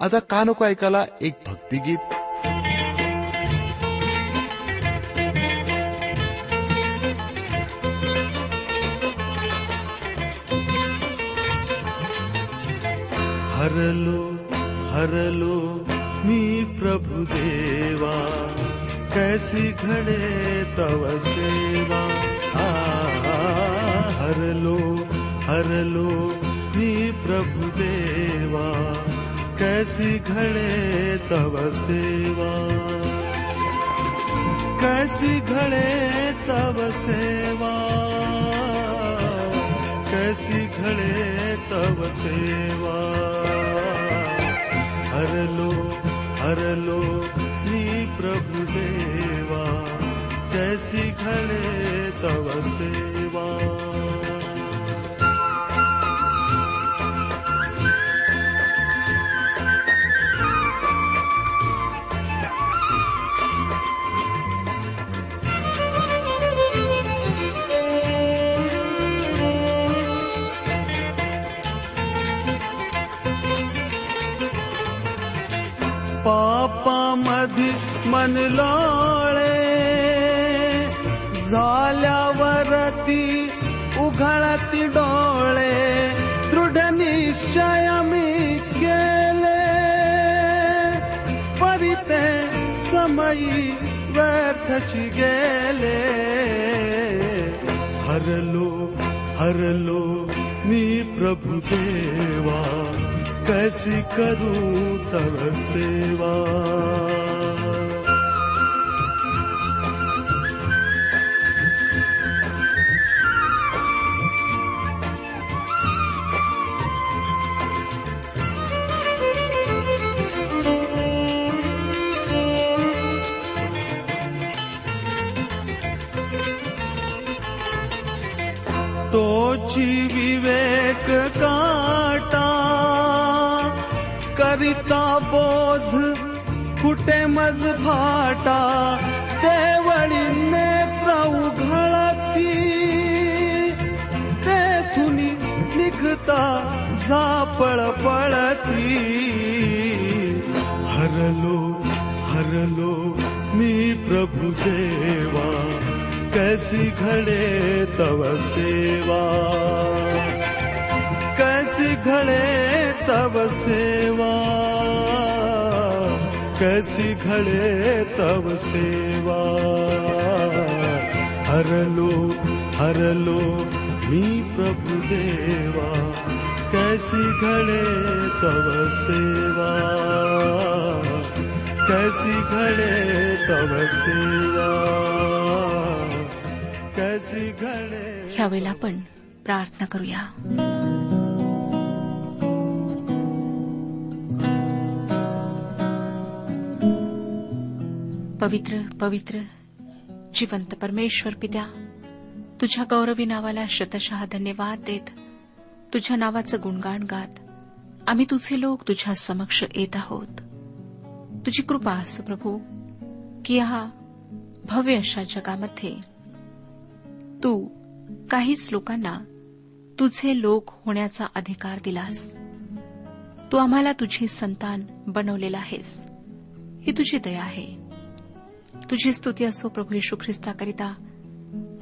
आता का नको ऐकायला एक भक्तिगीत हरलो हरलो मी प्रभु देवा कैसी घडे तव सेवा। आ हरलो हरलो मी प्रभु देवा। कैसी घडे तव सेवा? कैसी घडे तव सेवा? कैसी घडे तव सेवा? हरलो हरलो मी प्रभु देवा। कैसी घडे तव सेवा व्यर्थची गेले हरलो हरलो मी प्रभु देवा कैसी करूं तव सेवा घडे तव सेवा। कैसी घडे तव सेवा। कैसी घडे तव सेवा। हरलो हरलो मी प्रभु देवा। कैसी घडे तव सेवा। कैसी घडे तव सेवा ह्यावेळेला आपण प्रार्थना करूया. पवित्र पवित्र जिवंत परमेश्वर पित्या तुझ्या गौरवी नावाला शतशः धन्यवाद देत तुझ्या नावाचं गुणगान गात आम्ही तुझे लोक तुझ्या समक्ष येत आहोत. तुझी कृपा असो प्रभू की हा भव्य अशा जगामध्ये तू काहीच लोकांना तुझे लोक होण्याचा अधिकार दिलास. तू आम्हाला तुझी संतान बनवलेला आहेस. ही तुझी दया आहे. तुझी स्तुती असो प्रभू येशू ख्रिस्ताकरिता.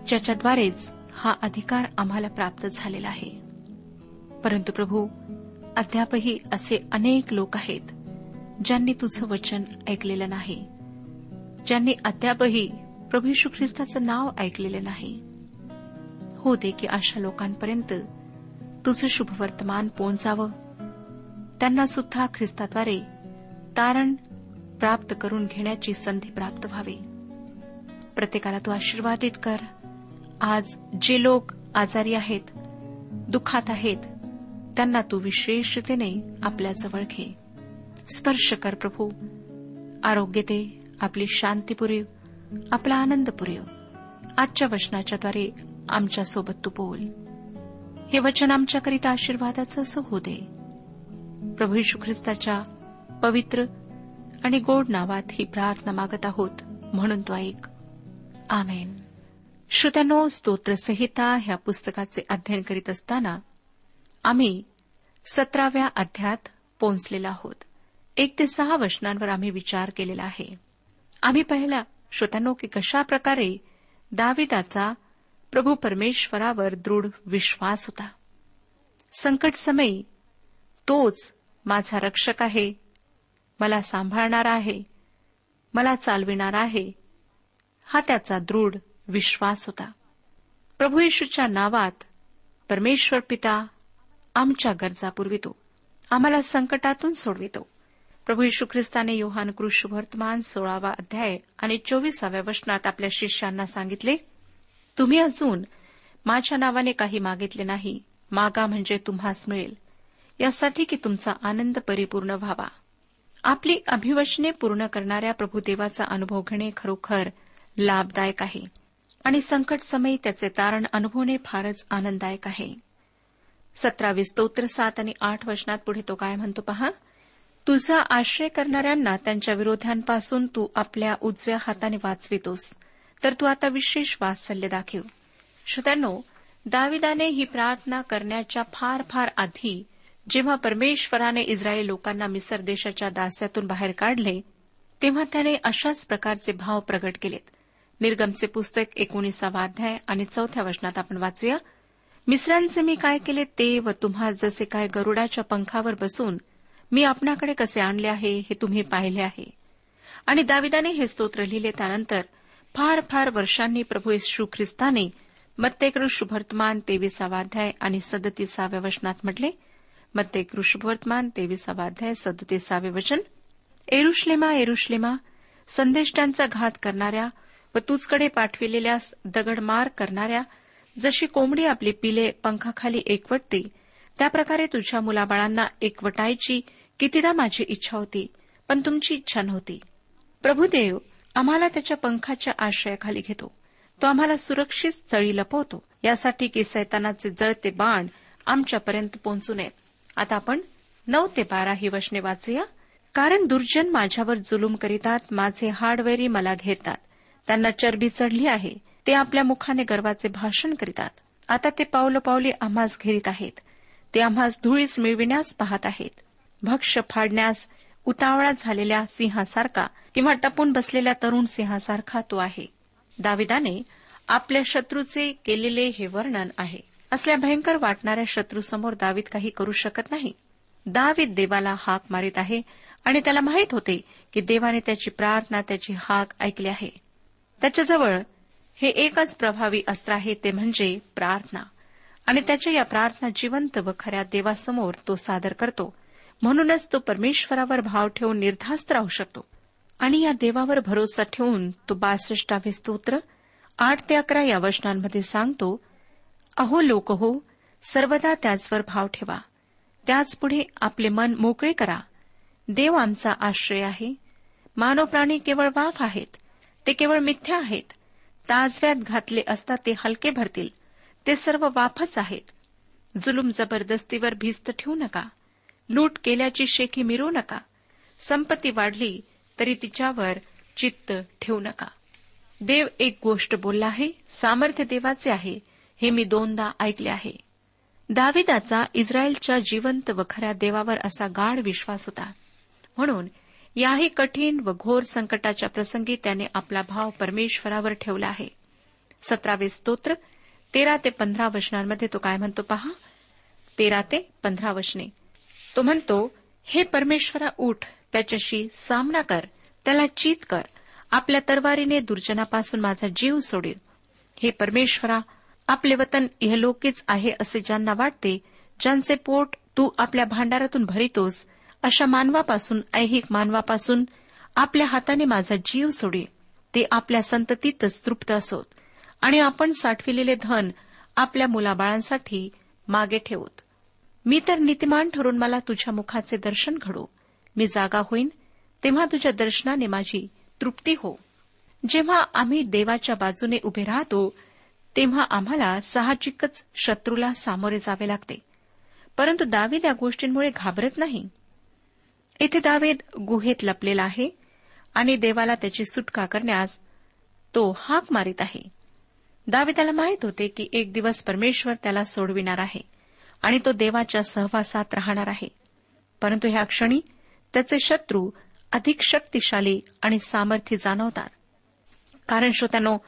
ज्याच्याद्वारेच हा अधिकार आम्हाला प्राप्त झालेला आहे. परंतु प्रभू अद्यापही असे अनेक लोक आहेत ज्यांनी तुझं वचन ऐकलेलं नाही. ज्यांनी अद्यापही प्रभू यशू ख्रिस्ताचं नाव ऐकलेलं नाही. हो दे की अशा लोकांपर्यंत तुझं शुभवर्तमान पोहोचावं. त्यांना सुद्धा ख्रिस्ताद्वारे तारण प्राप्त करून घेण्याची संधी प्राप्त व्हावी. प्रत्येकाला तू आशीर्वादित कर. आज जे लोक आजारी आहेत दुःखात आहेत त्यांना तू विशेषतेने आपल्याजवळ घे. स्पर्श कर प्रभू. आरोग्य दे आपली शांतीपुरीव आपला आनंद पुरेव. आजच्या वचनाच्याद्वारे आमच्यासोबत तू बोल. हे वचन आमच्याकरिता आशीर्वादाचं असं होऊ दे. प्रभू यशू ख्रिस्ताच्या पवित्र आणि गोड नावात ही प्रार्थना मागत आहोत म्हणून तो ऐक. आमेन. श्रोत्यानो स्तोत्रसंहिता ह्या पुस्तकाचे अध्ययन करीत असताना आम्ही सतराव्या अध्यात पोहोचलेला आहोत. एक ते सहा वचनांवर आम्ही विचार केलेला आहे. आम्ही पहिला श्रोत्यानो की कशा प्रकारे दाविदाचा प्रभू परमेश्वरावर दृढ विश्वास होता. संकट समयी तोच माझा रक्षक आहे. मला सांभाळणार आहे. मला चालविणार आहे. हा त्याचा दृढ विश्वास होता. प्रभू येशूच्या नावात परमेश्वर पिता आमच्या गरजा पुरवितो. आम्हाला संकटातून सोडवितो. प्रभू यशू ख्रिस्ताने योहान कृष वर्तमान सोळावा अध्याय आणि चोवीसाव्या वचनात आपल्या शिष्यांना सांगितले तुम्ही अजून माझ्या नावाने काही मागितले नाही. मागा म्हणजे तुम्हास मिळेल. यासाठी की तुमचा आनंद परिपूर्ण व्हावा. आपली अभिवचने पूर्ण करणाऱ्या प्रभुदेवाचा अनुभव घेणे खरोखर लाभदायक आहे. आणि संकट समयी त्याचे तारण अनुभवणे फारच आनंददायक आहे. सतरावी स्तोत्र सात आणि आठ वचनात पुढे तो काय म्हणतो पहा? तुझा आश्रय करणाऱ्यांना त्यांच्या विरोध्यांपासून तू आपल्या उजव्या हाताने वाचवितोस. तर तू आता विशेष वात्सल्य दाखव. श्रोत्यांनो दाविदाने ही प्रार्थना करण्याच्या फार फार आधी जेव्हा परमेश्वराने इस्रायल लोकांना मिसर देशाच्या दास्यातून बाहेर काढले तेव्हा त्याने अशाच प्रकारचे भाव प्रगट केलेत. निर्गमचे पुस्तक एकोणीसावा अध्याय आणि चौथ्या वचनात आपण वाचूया. मिसरांचे मी काय केले ते व तुम्हा जसे काय गरुडाच्या पंखावर बसून मी आपणाकडे कसे आणले आहे हे तुम्ही पाहिले आहे. आणि दाविदाने हे स्तोत्र लिहिले त्यानंतर फार फार वर्षांनी प्रभू येशू ख्रिस्ताने मत्तेकृ शुभवर्तमान तेविसावा आणि सदतीसाव्या वचनात म्हटले. मत्तेकृ शुभवर्तमान तेविसावा सदतीसावे वचन. एरुश्लेमा एरुश्लेमा संदेष्टांचा घात करणाऱ्या व तुझकडे पाठविलेल्या दगडमार करणाऱ्या जशी कोंबडी आपली पिले पंखाखाली एकवटते त्याप्रकारे तुझ्या मुलाबाळांना एकवटायची कितीदा माझी इच्छा होती पण तुमची इच्छा नव्हती. प्रभुदेव आम्हाला त्याच्या पंखाच्या आश्रयाखाली घेतो. तो आम्हाला सुरक्षित स्थळी लपवतो. यासाठी की सैतानाचे जळते बाण आमच्यापर्यंत पोहोचू नयेत आता आपण नऊ ते बारा ही वचने वाचूया. कारण दुर्जन माझ्यावर जुलूम करीतात माझे हाडवैरी मला घेतात. त्यांना चरबी चढली आहे ते आपल्या मुखाने गर्वाचे भाषण करीतात. आता ते पावलं पावली आम्हास घेरीत आहेत. ते आम्हास धुळीस मिळविण्यास पाहत आहेत. भक्ष फाडण्यास उतावळा झालेल्या सिंहासारखा किंवा टपून बसलेल्या तरुण सिंहासारखा तो आहे. दाविदाने आपल्या शत्रूचे केलेले हे वर्णन आहे. असल्या भयंकर वाटणाऱ्या शत्रूसमोर दावीद काही करू शकत नाही. दावीद देवाला हाक मारित आहे आणि त्याला माहीत होते की देवाने त्याची प्रार्थना त्याची हाक ऐकली आहे. त्याच्याजवळ हे एकच प्रभावी अस्त्र आहे ते म्हणजे प्रार्थना. आणि त्याच्या या प्रार्थना जिवंत व खऱ्या देवासमोर तो सादर करतो. म्हणूनच तो परमेश्वरावर भाव ठेवून निर्धास्त राहू शकतो. आणि या देवावर भरोसा ठेवून तो बासष्टावे स्तोत्र आठ ते अकरा या वचनांमध्ये सांगतो अहो लोक हो सर्वदा त्याचवर भाव ठेवा. त्याच पुढे आपले मन मोकळे करा. देव आमचा आश्रय आहे. मानव प्राणी केवळ वाफ आहेत. ते केवळ मिथ्या आहेत. ताजव्यात घातले असता ते हलके भरतील. ते सर्व वाफच आहेत. जुलूम जबरदस्तीवर भिस्त ठेवू नका. लूट केल्याची शेखी मिरू नका. संपत्ती वाढली तरी तिच्यावर चित्त ठेवू नका. देव एक गोष्ट बोलला आहे सामर्थ्य देवाचे आहे हे मी दोनदा ऐकले आहे. दाविदाचा इस्रायलच्या जिवंत व खऱ्या देवावर असा गाढ विश्वास होता. म्हणून याही कठीण व घोर संकटाच्या प्रसंगी त्याने आपला भाव परमेश्वरावर ठेवला आहे. सतरावे स्तोत्र तेरा ते पंधरा वचनांमध्ये तो काय म्हणतो पहा? तेरा ते पंधरा वचने. तो म्हणतो हे परमेश्वरा उठ त्याच्याशी सामना कर त्याला चीत कर. आपल्या तरवारीने दुर्जनापासून माझा जीव सोडेल. हे परमेश्वरा आपले वतन इहलोकीच आहे असे ज्यांना वाटते ज्यांचे पोट तू आपल्या भांडारातून भरितोस अशा मानवापासून ऐहिक मानवापासून आपल्या हाताने माझा जीव सोडे ते आपल्या संततीतच तृप्त असोत आणि आपण साठविलेले धन आपल्या मुलाबाळांसाठी मागे ठेवत. मी तर नीतिमान ठरून मला तुझ्या मुखाचे दर्शन घडो. मी जागा होईन तेव्हा तुझ्या दर्शनाने माझी तृप्ती हो. जेव्हा आम्ही देवाच्या बाजूने उभे राहतो तेव्हा आम्हाला साहजिकच शत्रूला सामोरे जावे लागते. परंतु दावीद या गोष्टींमुळे घाबरत नाही. इथे दावेद गुहेत लपलेला आहे आणि देवाला त्याची सुटका करण्यास तो हाक मारित आहे. दावेदाला माहीत होते की एक दिवस परमेश्वर त्याला सोडविणार आहे. आणि तो देवाच्या सहवासात राहणार आहे. परंतु ह्या क्षणी त्याचे शत्रू अधिक शक्तिशाली आणि सामर्थ्य जाणवतात. कारण श्रोत्यानो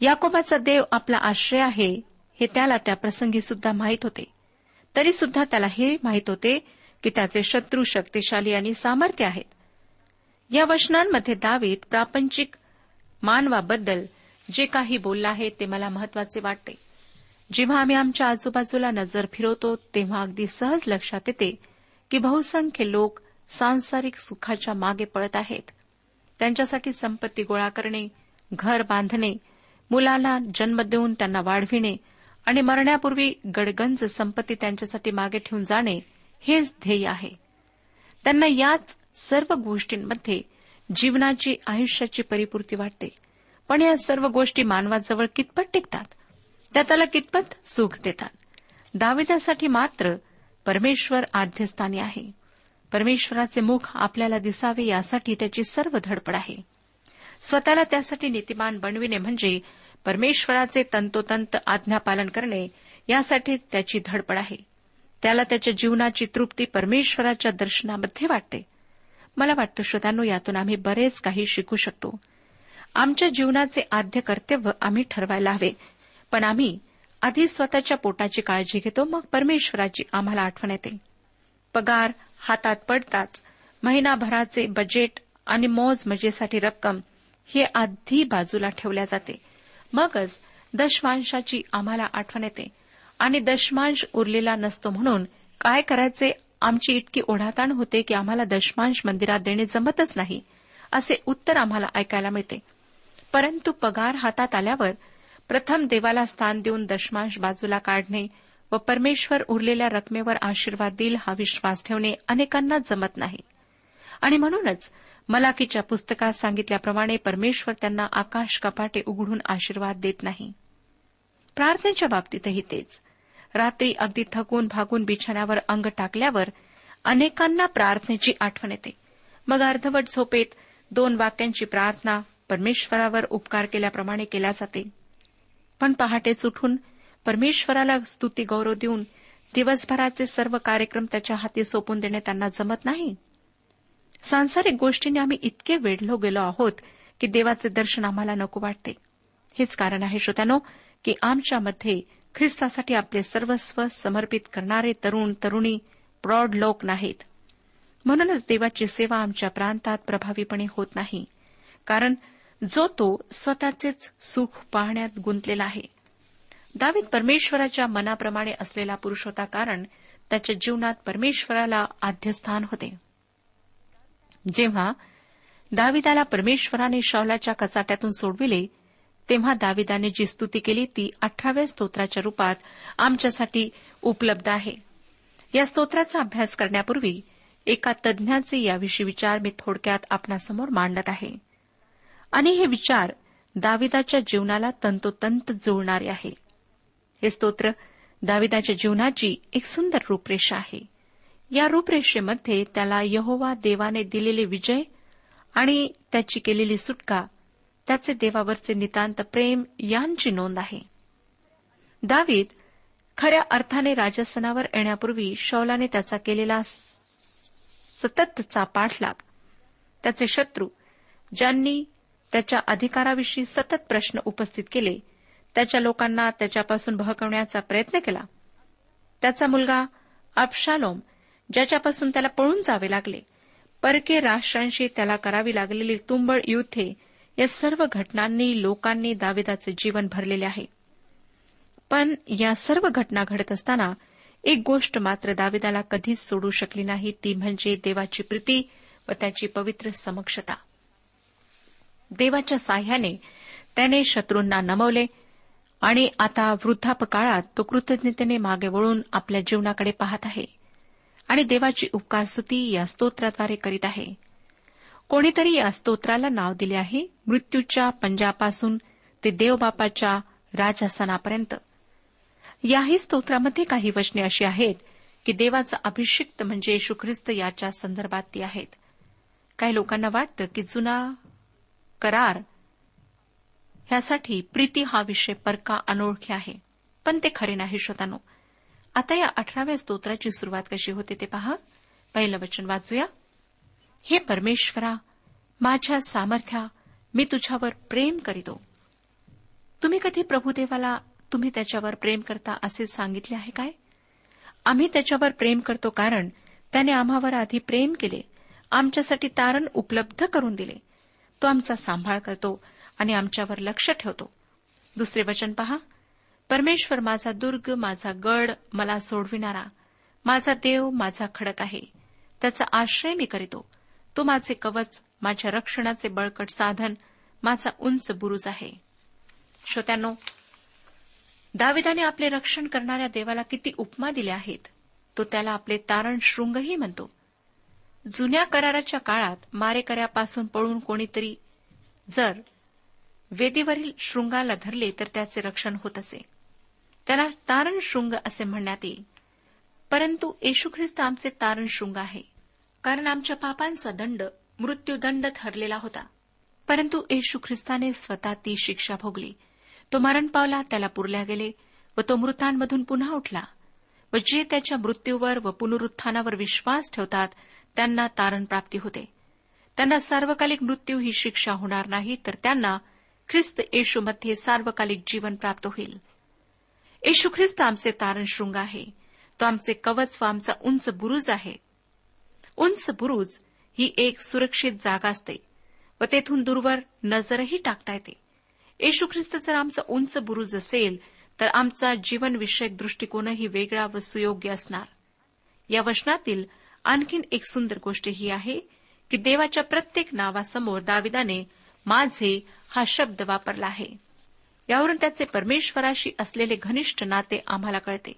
याकोबाचा देव आपला आश्रय आहे हे त्याला त्या प्रसंगी सुद्धा माहीत होते. तरी सुद्धा त्याला हे माहीत होते की त्याचे शत्रू शक्तिशाली आणि सामर्थ्य आहेत. या वचनांमध्ये दावीत प्रापंचिक मानवाबद्दल जे काही बोललं आहे ते मला महत्त्वाचे वाटते. जेव्हा आम्ही आमच्या आजूबाजूला नजर फिरवतो तेव्हा अगदी सहज लक्षात येते की बहुसंख्य लोक सांसारिक सुखाच्या मागे पळत आहेत. त्यांच्यासाठी संपत्ती गोळा करणे घर बांधणे मुलांना जन्म देऊन त्यांना वाढविणे आणि मरण्यापूर्वी गडगंज संपत्ती त्यांच्यासाठी मागे ठेवून जाणे हेच ध्येय आहे. त्यांना याच सर्व गोष्टींमध्ये जीवनाची आयुष्याची परिपूर्ती वाटते. पण या सर्व गोष्टी मानवाजवळ कितपत टिकतात? त्या त्याला कितपत सुख देतात? दाविदासाठी मात्र परमेश्वर आद्यस्थानी आहे. परमेश्वराचे मुख आपल्याला दिसावे यासाठी त्याची सर्व धडपड आहे. स्वतःला त्यासाठी नीतिमान बनविणे म्हणजे परमेश्वराचे तंतोतंत आज्ञापालन करणे यासाठी त्याची धडपड आहे. त्याला त्याच्या जीवनाची तृप्ती परमेश्वराच्या दर्शनामध्ये वाटते. मला वाटतं श्रोत्यांनो यातून आम्ही बरेच काही शिकू शकतो. आमच्या जीवनाचे आद्य कर्तव्य आम्ही ठरवायला हवे. पण आम्ही आधी स्वतःच्या पोटाची काळजी घेतो मग परमेश्वराची आम्हाला आठवण येते. पगार हातात पडताच महिनाभराचे बजेट आणि मौज मजेसाठी रक्कम हे आधी बाजूला ठेवल्या जाते. मगच दशमांशाची आम्हाला आठवण येते. आणि दशमांश उरलेला नसतो म्हणून काय करायचे? आमची इतकी ओढाताण होते की आम्हाला दशमांश मंदिरात देणे जमतच नाही असे उत्तर आम्हाला ऐकायला मिळते. परंतु पगार हातात आल्यावर प्रथम देवाला स्थान देऊन दशमांश बाजूला काढणे व परमेश्वर उरलेल्या रकमेवर आशीर्वाद देईल हा विश्वास ठेवणे अनेकांना जमत नाही. आणि म्हणूनच मलाकीच्या पुस्तकात सांगितल्याप्रमाणे परमेश्वर त्यांना आकाश कपाटे उघडून आशीर्वाद देत नाही. प्रार्थनेच्या बाबतीतही तेच. रात्री अगदी थकून भागून बिछाण्यावर अंग टाकल्यावर अनेकांना प्रार्थनेची आठवण येते. मग अर्धवट झोपेत दोन वाक्यांची प्रार्थना परमेश्वरावर उपकार केल्याप्रमाणे केल्या जाते. पण पहाटेच उठून परमेश्वराला स्तुती गौरव देऊन दिवसभराचे सर्व कार्यक्रम त्याच्या हाती सोपून देणे त्यांना जमत नाही. सांसारिक गोष्टींनी आम्ही इतके वेढलो गेलो आहोत की देवाचे दर्शन आम्हाला नको वाटते. हेच कारण आहे श्रोत्यानो की आमच्यामध्ये ख्रिस्तासाठी आपले सर्वस्व समर्पित करणारे तरुण तरुणी प्रौढ लोक नाहीत. म्हणूनच देवाची सेवा आमच्या प्रांतात प्रभावीपणे होत नाही. कारण जो तो स्वतःचेच सुख पाहण्यात गुंतलेला आहे. दावीद परमेश्वराच्या मनाप्रमाणे असलेला पुरुष होता कारण त्याच्या जीवनात परमेश्वराला आद्यस्थान होते. जेव्हा दाविदाला परमेश्वराने शौलाच्या कचाट्यातून सोडविले तेव्हा दाविदाने जी स्तुती केली ती अठराव्या स्तोत्राच्या रूपात आमच्यासाठी उपलब्ध आहे. या स्तोत्राचा अभ्यास करण्यापूर्वी एका तज्ज्ञाचे याविषयी विचार मी थोडक्यात आपणासमोर मांडत आहे. आणि हे विचार दाविदाच्या जीवनाला तंतोतंत जुळणारे आहे. हे स्तोत्र दाविदाच्या जीवनाची एक सुंदर रूपरेषा आहे. या रूपरेषेमध्ये त्याला यहोवा देवाने दिलेले विजय आणि त्याची केलेली सुटका त्याचे देवावरचे नितांत प्रेम यांची नोंद आहे. दावीद खऱ्या अर्थाने राजस्थानावर येण्यापूर्वी शौलाने त्याचा केलेला सततचा पाठलाग त्याचे शत्रू ज्यांनी त्याच्या अधिकाराविषयी सतत प्रश्न उपस्थित केले. त्याच्या लोकांना त्याच्यापासून बहकवण्याचा प्रयत्न केला. त्याचा मुलगा अबशालोम ज्याच्यापासून त्याला पळून जावे लागले. परके राष्ट्रांशी त्याला करावी लागलेली तुंबळ युद्धे या सर्व घटनांनी लोकांनी दाविदाचे जीवन भरलेले आहे. पण या सर्व घटना घडत असताना एक गोष्ट मात्र दाविदाला कधीच सोडू शकली नाही ती म्हणजे देवाची प्रीती व त्याची पवित्र समक्षता. देवाच्या साह्याने त्याने शत्रूंना नमवले आणि आता वृद्धापकाळात तो कृतज्ञतेने मागे वळून आपल्या जीवनाकडे पाहत आहे आणि देवाची उपकारस्तुती या स्तोत्राद्वारे करीत आहे. कोणीतरी या स्तोत्राला नाव दिले आहे मृत्यूच्या पंजापासून ते देवबापाच्या राजासनापर्यंत याही स्तोत्रामध्ये काही वचने अशी आहेत की देवाचा अभिषिक्त म्हणजे येशू ख्रिस्त याच्या संदर्भात ती आहेत. काही लोकांना वाटतं की जुना करार. ह्यासाठी प्रीती हा विषय परका अनोळखी आहे. पण ते खरे नाही श्रोतानो. आता या अठराव्या स्तोत्राची सुरुवात कशी होते ते पहा. पहिलं वचन वाचूया. हे परमेश्वरा माझ्या सामर्थ्या मी तुझ्यावर प्रेम करीतो. तुम्ही कधी प्रभुदेवाला तुम्ही त्याच्यावर प्रेम करता असे सांगितले आहे काय? आम्ही त्याच्यावर प्रेम करतो कारण त्याने आम्हावर आधी प्रेम केले आमच्यासाठी तारण उपलब्ध करून दिले. तो आमचा सांभाळ करतो आणि आमच्यावर लक्ष ठेवतो. दुसरे वचन पहा. परमेश्वर माझा दुर्ग माझा गड मला सोडविणारा. माझा देव माझा खडक आहे. त्याचा आश्रय मी करीतो. तो माझे कवच माझ्या रक्षणाचे बळकट साधन माझा उंच बुरुज आहे. श्रोत्यांनो दाविदाने आपले रक्षण करणाऱ्या देवाला किती उपमा दिल्या आहेत. तो त्याला आपले तारण शृंगही म्हणतो. जुन्या कराराच्या काळात मारेकऱ्यापासून पळून कोणीतरी जर वेदीवरील शृंगाला धरले तर त्याचे रक्षण होत असे. त्याला तारण शृंग असे म्हणण्यात येईल. परंतु येशू ख्रिस्त आमचे तारण शृंग आहे. कारण आमच्या पापांचा दंड मृत्यूदंड ठरलेला होता. परंतु येशू ख्रिस्ताने स्वतः ती शिक्षा भोगली. तो मरण पावला त्याला पुरल्या गेले व तो मृतांमधून पुन्हा उठला. व जे त्याच्या मृत्यूवर व पुनरुत्थानावर विश्वास ठेवतात त्यांना तारण प्राप्ती होते. त्यांना सार्वकालिक मृत्यू ही शिक्षा होणार नाही तर त्यांना ख्रिस्त येशूमध्ये सार्वकालिक जीवन प्राप्त होईल. येशू ख्रिस्त आमचे तारण शृंग आहे. तो आमचे कवच व आमचा उंच बुरुज आहे. उंच बुरुज ही एक सुरक्षित जागा असते व तेथून दूरवर नजरही टाकता येते. येशू ख्रिस्त जर आमचा उंच बुरुज असेल तर आमचा जीवनविषयक दृष्टिकोनही वेगळा व सुयोग्य असणार. या वचनातील आणखीन एक सुंदर गोष्ट ही आहे की देवाच्या प्रत्येक नावासमोर दाविदाने माझे हा शब्द वापरला आहे. यावरून त्याचे परमेश्वराशी असलेले घनिष्ठ नाते आम्हाला कळते.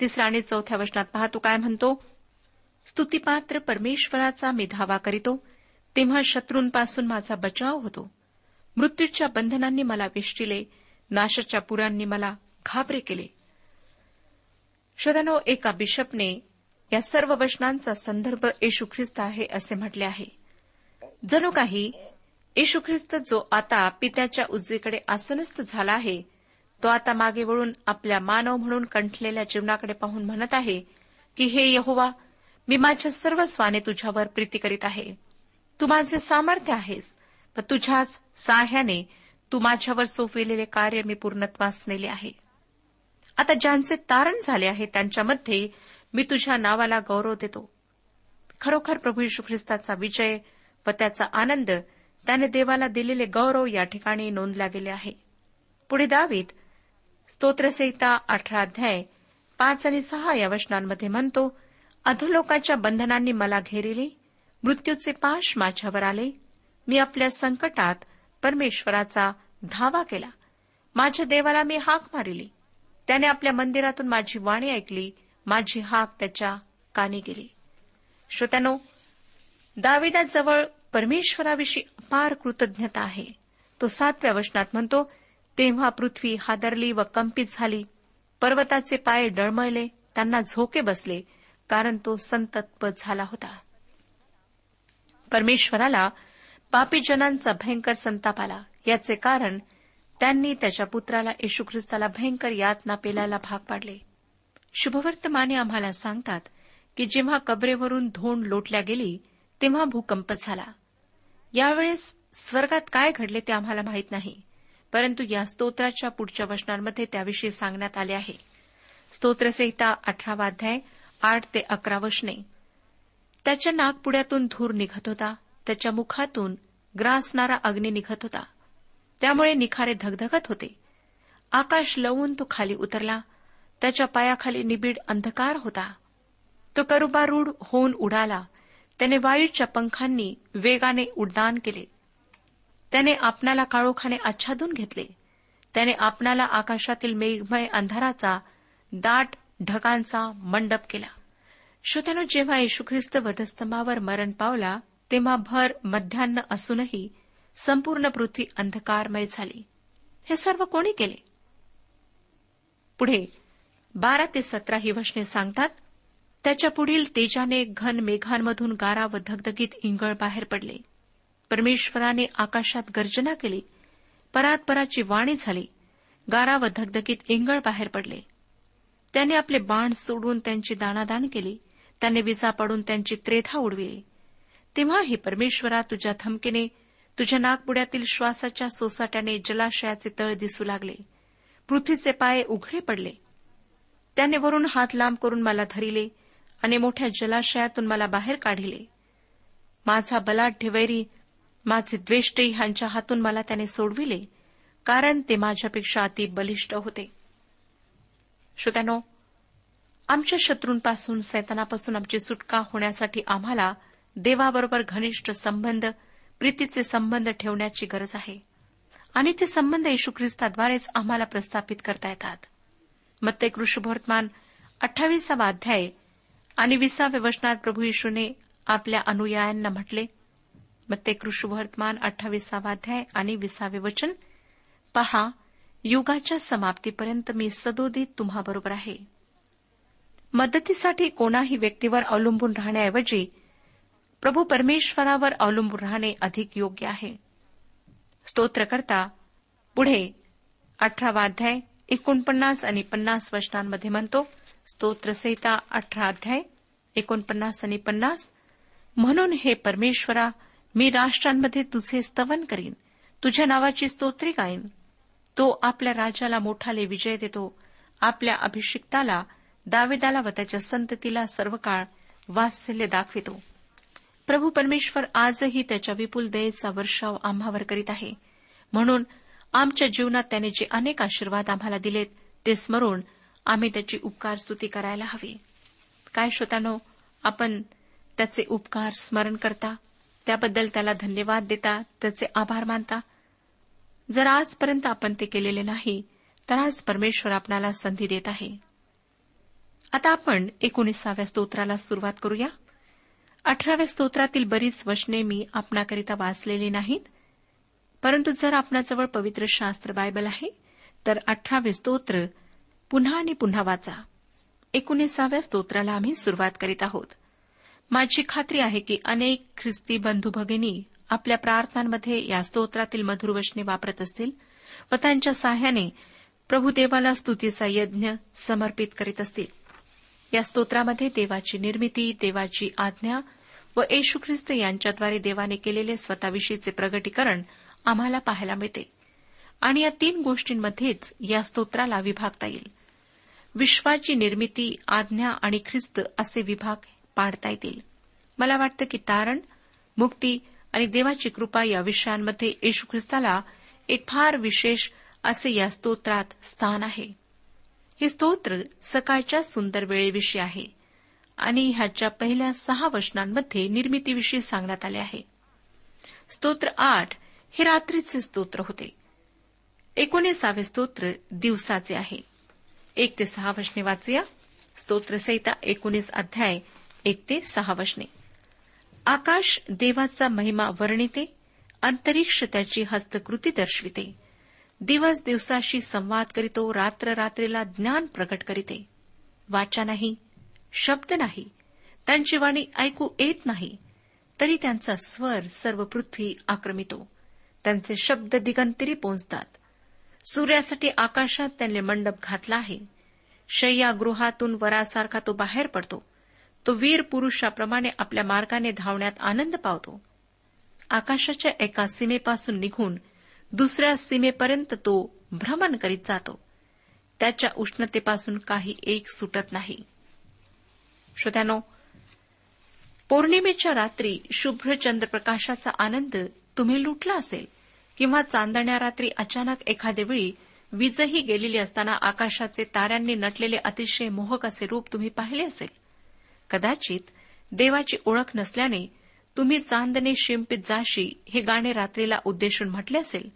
तिसरा आणि चौथ्या वचनात पाहतो काय म्हणतो? स्तुतीपात्र परमेश्वराचा मी धावा करीतो तेव्हा शत्रूंपासून माझा बचाव होतो. मृत्यूच्या बंधनांनी मला विष्टिले नाशाच्या पुरांनी मला घाबरे केले. श्रोत्यानो एका बिशपने या सर्व वचनांचा संदर्भ येशू ख्रिस्त आहे असे म्हटले आहे. जणू काही येशू ख्रिस्त जो आता पित्याच्या उजवीकडे आसनस्थ झाला आहे तो आता मागे वळून आपल्या मानव म्हणून कंठलेल्या जीवनाकडे पाहून म्हणत आहे की हे यहोवा मी माझ्या सर्व स्वाने तुझ्यावर प्रीती करीत आहे. तू माझे सामर्थ्य आहेस व तुझ्याच साह्याने तू माझ्यावर सोपविलेले कार्य मी पूर्णत्वास नेले आहे. आता ज्यांचे तारण झाले आहे त्यांच्यामध्ये मी तुझ्या नावाला गौरव देतो. खरोखर प्रभू यशू ख्रिस्ताचा विजय व त्याचा आनंद त्याने देवाला दिलेले गौरव या ठिकाणी नोंदला गेले आहे. पुढे दावीत स्तोत्रसहिता अठरा अध्याय पाच आणि सहा या वचनांमध्ये म्हणतो अधोलोकाच्या बंधनांनी मला घेरिले मृत्यूचे पाश माझ्यावर आले मी आपल्या संकटात परमेश्वराचा धावा केला. माझ्या देवाला मी हाक मारिली. त्याने आपल्या मंदिरातून माझी वाणी ऐकली माझी हाक त्याच्या कानी गेली. श्रोत्यानो दाविदाजवळ परमेश्वराविषयी अपार कृतज्ञता आहे. तो सातव्या वचनात म्हणतो तेव्हा पृथ्वी हादरली व कंपित झाली. पर्वताचे पाय डळमळले त्यांना झोके बसले कारण तो संतत्प झाला होता. परमेश्वराला पापी जनांचा भयंकर संताप आला. याचे कारण त्यांनी त्याच्या पुत्राला येशू ख्रिस्ताला भयंकर यातना पेलायला भाग पाडले. शुभवर्तमाने आम्हाला सांगतात की जेव्हा कबरेवरून धोंड लोटल्या गेली तेव्हा भूकंप झाला. यावेळेस स्वर्गात काय घडले ते आम्हाला माहीत नाही परंतु या स्तोत्राच्या पुढच्या वचनांमध्ये त्याविषयी सांगण्यात आले आहे. स्तोत्रसहिता अठरावा अध्याय आठ ते अकरा वचने. त्याच्या नागपुड्यातून धूर निघत होता. त्याच्या मुखातून ग्रासणारा अग्नी निघत होता. त्यामुळे निखारे धगधगत होते. आकाश लवून तो खाली उतरला. त्याच्या पायाखाली निबिड अंधकार होता. तो करुबारूढ होऊन उडाला. त्याने वाईटच्या पंखांनी वेगाने उड्डाण केले. त्याने आपणाला काळोखाने आच्छादून घेतले. त्याने आपणाला आकाशातील मेघमय अंधाराचा दाट ढगांचा मंडप केला. श्रोत्यानो जेव्हा येशू ख्रिस्त वधस्तंभावर मरण पावला तेव्हा भर मध्यान्न असूनही संपूर्ण पृथ्वी अंधकारमय झाली. हे सर्व कोणी केले? पुढे बारा ते सतरा ही वचने सांगतात. त्याच्या पुढील तेजाने घन मेघांमधून गारा व धगधगीत इंगळ बाहेर पडले. परमेश्वराने आकाशात गर्जना केली. परातपराची वाणी झाली. गारा व धगधगीत इंगळ बाहेर पडले. त्याने आपले बाण सोडून त्यांची दाणादाण केली. त्याने विजा पडून त्यांची त्रेधा उडविली. तेव्हाही परमेश्वरा तुझ्या धमकीने तुझ्या नागपुड्यातील श्वासाच्या सोसाट्याने जलाशयाचे तळ दिसू लागले. पृथ्वीचे पाय उघडे पडले. त्याने वरून हात लांब करून मला धरिले आणि मोठ्या जलाशयातून मला बाहेर काढिले. माझा बलाढ्य वैरी माझे द्वेष्टही ह्यांच्या हातून मला त्याने सोडविले कारण ते माझ्यापेक्षा अति बलिष्ठ होते. श्रोत्यानो आमच्या शत्रूंपासून सैतानापासून आमची सुटका होण्यासाठी आम्हाला देवाबरोबर घनिष्ठ संबंध प्रीतीचे संबंध ठेवण्याची गरज आहे. आणि ते संबंध येशू ख्रिस्ताद्वारेच आम्हाला प्रस्थापित करता येतात. मग ते कृष्णभवर्तमान अठ्ठावीसावा अध्याय आणि विसाव्या वचनात प्रभू येशूने आपल्या अनुयायांना म्हटले मग ते कृष्णवर्तमान अठ्ठावीसावा अध्याय आणि विसावे वचन पहा युगाच्या समाप्तीपर्यंत मी सदोदित तुम्हाबरोबर आहे. मदतीसाठी कोणाही व्यक्तीवर अवलंबून राहण्याऐवजी प्रभू परमेश्वरावर अवलंबून राहणे अधिक योग्य आहे. स्तोत्रकर्ता पुढे अठरावा अध्याय एकोणपन्नास आणि पन्नास वचनांमध्ये म्हणतो स्तोत्रसहिता अठरा अध्याय एकोणपन्नास आणि पन्नास. म्हणून हे परमेश्वरा मी राष्ट्रांमध्ये तुझे स्तवन करीन तुझ्या नावाची स्तोत्री गाईन. तो आपल्या राजाला मोठाले विजय देतो आपल्या अभिषिक्ताला दावेदाला व त्याच्या संततीला सर्व काळ वात्सल्य दाखवितो. प्रभू परमेश्वर आजही त्याच्या विपुल दयेचा वर्षाव आम्हावर करीत आहे. म्हणून आमच्या जीवनात त्याने जे अनेक आशीर्वाद आम्हाला दिलेत ते स्मरून आम्ही त्याची उपकार स्तुती करायला हवी. काय श्रोतानो आपण त्याचे उपकार स्मरण करता त्याबद्दल त्याला धन्यवाद देता त्याचे आभार मानता. जर आजपर्यंत आपण ते केलेले नाही तर आज परमेश्वर आपणाला संधी देत आहे. आता आपण एकोणीसाव्या स्तोत्राला सुरुवात करूया. अठराव्या स्तोत्रातील बरीच वचने मी आपणाकरिता वाचलेली नाहीत परंतु जर आपणाजवळ पवित्र शास्त्र बायबल आहे तर अठरावे स्तोत्र पुन्हा आणि पुन्हा वाचा. एकोणीसाव्या स्तोत्राला आम्ही सुरुवात करीत आहोत. माझी खात्री आहे की अनेक ख्रिस्ती बंधू भगिनी आपल्या प्रार्थनांमध्ये या स्तोत्रातील मधुर वचने वापरत असतील व त्यांच्या साह्याने प्रभुदेवाला स्तुतीचा यज्ञ समर्पित करीत असतील. या स्तोत्रामध्ये देवाची निर्मिती देवाची आज्ञा व येशू ख्रिस्त यांच्याद्वारे देवाने केलेले स्वतःविषयीचे प्रगटीकरण आम्हाला पाहायला मिळते. आणि या तीन गोष्टींमध्येच या स्तोत्राला विभागता येईल. विश्वाची निर्मिती आज्ञा आणि ख्रिस्त असे विभाग पाडता येतील. मला वाटतं की तारण मुक्ती आणि देवाची कृपा या विषयांमध्ये येशू ख्रिस्ताला एक फार विशेष असे या स्तोत्रात स्थान आहे. हे स्तोत्र सकाळच्या सुंदर वेळेविषयी आहे आणि ह्याच्या पहिल्या सहा वचनांमध्ये निर्मितीविषयी सांगण्यात आले आहे. स्तोत्र आठ हे रात्रीचे स्तोत्र होते. एकोणीसावे स्तोत्र दिवसाचे आहे. एक ते सहा वशने वाचूया. स्तोत्रसहिता एकोणीस अध्याय एक ते सहा वशने. आकाश देवाचा महिमा वर्णिते अंतरिक्ष त्याची हस्तकृती दर्शविते. दिवस दिवसाशी संवाद करीतो रात्र रात्रीला ज्ञान प्रकट करीते. वाचा नाही शब्द नाही त्यांची वाणी ऐकू येत नाही तरी त्यांचा स्वर सर्व पृथ्वी आक्रमितो. त्यांचे शब्द दिगंतरी पोचतात सूर्यासाठी आकाशात त्यांनी मंडप घातला आहे. शय्यागृहातून वरासारखा तो बाहेर पडतो. तो वीर पुरुषाप्रमाणे आपल्या मार्गाने धावण्यात आनंद पावतो. आकाशाच्या एका सीमेपासून निघून दुसऱ्या सीमेपर्यंत तो भ्रमण करीत जातो. त्याच्या उष्णतेपासून काही एक सुटत नाही. श्रोत्यानो पौर्णिमेच्या रात्री शुभ्र चंद्रप्रकाशाचा आनंद तुम्ही लुटला असेल. किंवा चांदण्या रात्री अचानक एखाद्या वेळी वीजही गेलेली असताना आकाशाचे ताऱ्यांनी नटलेले अतिशय मोहक असे रूप तुम्ही पाहिले असेल. कदाचित देवाची ओळख नसल्याने तुम्ही चांदणे शिंपित जाशी हे गाणे रात्रीला उद्देशून म्हटले असेल.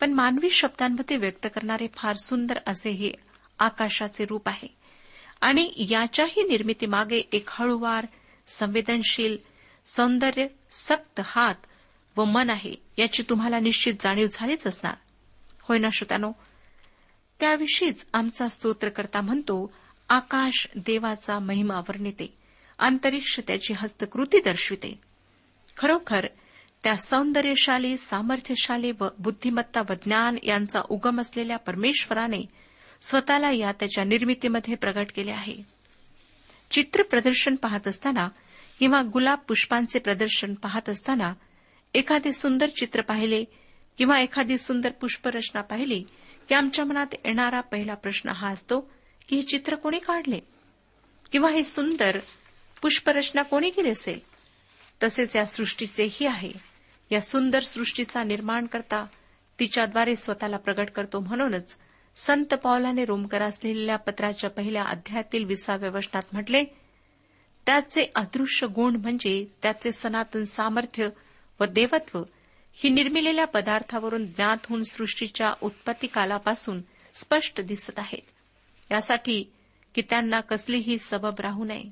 पण मानवी शब्दांमध्ये व्यक्त करणारे फार सुंदर असे हे आकाशाचे रूप आहे. आणि याच्याही निर्मितीमागे एक हळूवार संवेदनशील सौंदर्य सक्त हात व मन आहे याची तुम्हाला निश्चित जाणीव झालीच असणार. होय ना श्रोत्यानो? त्याविषयीच आमचा स्तोत्रकर्ता म्हणतो आकाश देवाचा महिमा वर्णिते अंतरिक्ष त्याची हस्तकृती दर्शविते. खरोखर त्या सौंदर्यशाली सामर्थ्यशाली व बुद्धिमत्ता व ज्ञान यांचा उगम असलेल्या परमेश्वराने स्वतःला या त्याच्या निर्मितीमध्ये प्रगट केले आहे. चित्र प्रदर्शन पाहत असताना किंवा गुलाब पुष्पांचे प्रदर्शन पाहत असताना एखादे सुंदर चित्र पाहिले किंवा एखादी सुंदर पुष्परचना पाहिली की आमच्या मनात येणारा पहिला प्रश्न हा असतो की हे चित्र कोणी काढले? किंवा हे सुंदर पुष्परचना कोणी केली असेल? तसेच या सृष्टीचेही आहे. या सुंदर सृष्टीचा निर्माण करता तिच्याद्वारे स्वतःला प्रगट करतो म्हणूनच संत पौलाने रोमकरास लिहिलेल्या पत्राच्या पहिल्या अध्यायातील विसाव्या वचनात म्हटले त्याचे अदृश्य गुण म्हणजे त्याचे सनातन सामर्थ्य व देवत्व ही निर्मिलेल्या पदार्थावरून ज्ञात होऊन सृष्टीच्या उत्पत्ती कालापासून स्पष्ट दिसत आहेत. यासाठी की त्यांना कसलीही सबब राहू नये.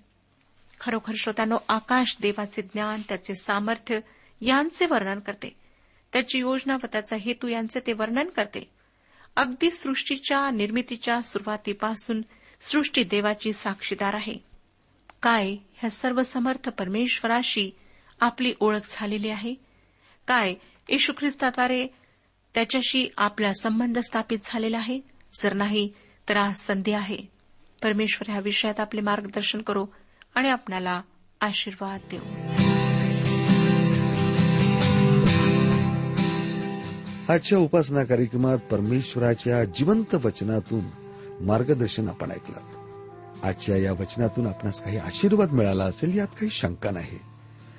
खरोखर श्रोत्यानो आकाश देवाचे ज्ञान त्याचे सामर्थ्य यांचे वर्णन करते. त्याची योजना व त्याचा हेतू यांचे ते वर्णन करते. अगदी सृष्टीच्या निर्मितीच्या सुरुवातीपासून सृष्टी देवाची साक्षीदार आहे. काय ह्या सर्व समर्थ परमेश्वराशी आपली ओळख झालेली आहे. काय येशू ख्रिस्ताद्वारे त्याच्याशी आपला संबंध स्थापित झालेला आहे? जर नाही तर आज संधी आहे. परमेश्वर ह्या विषयात आपले मार्गदर्शन करो आणि आपणाला आशीर्वाद देऊ. आजच्या उपासना कार्यक्रमात परमेश्वराच्या जिवंत वचनातून मार्गदर्शन आपण ऐकलं. आजच्या या वचनातून आपणास काही आशीर्वाद मिळाला असेल यात काही शंका नाही.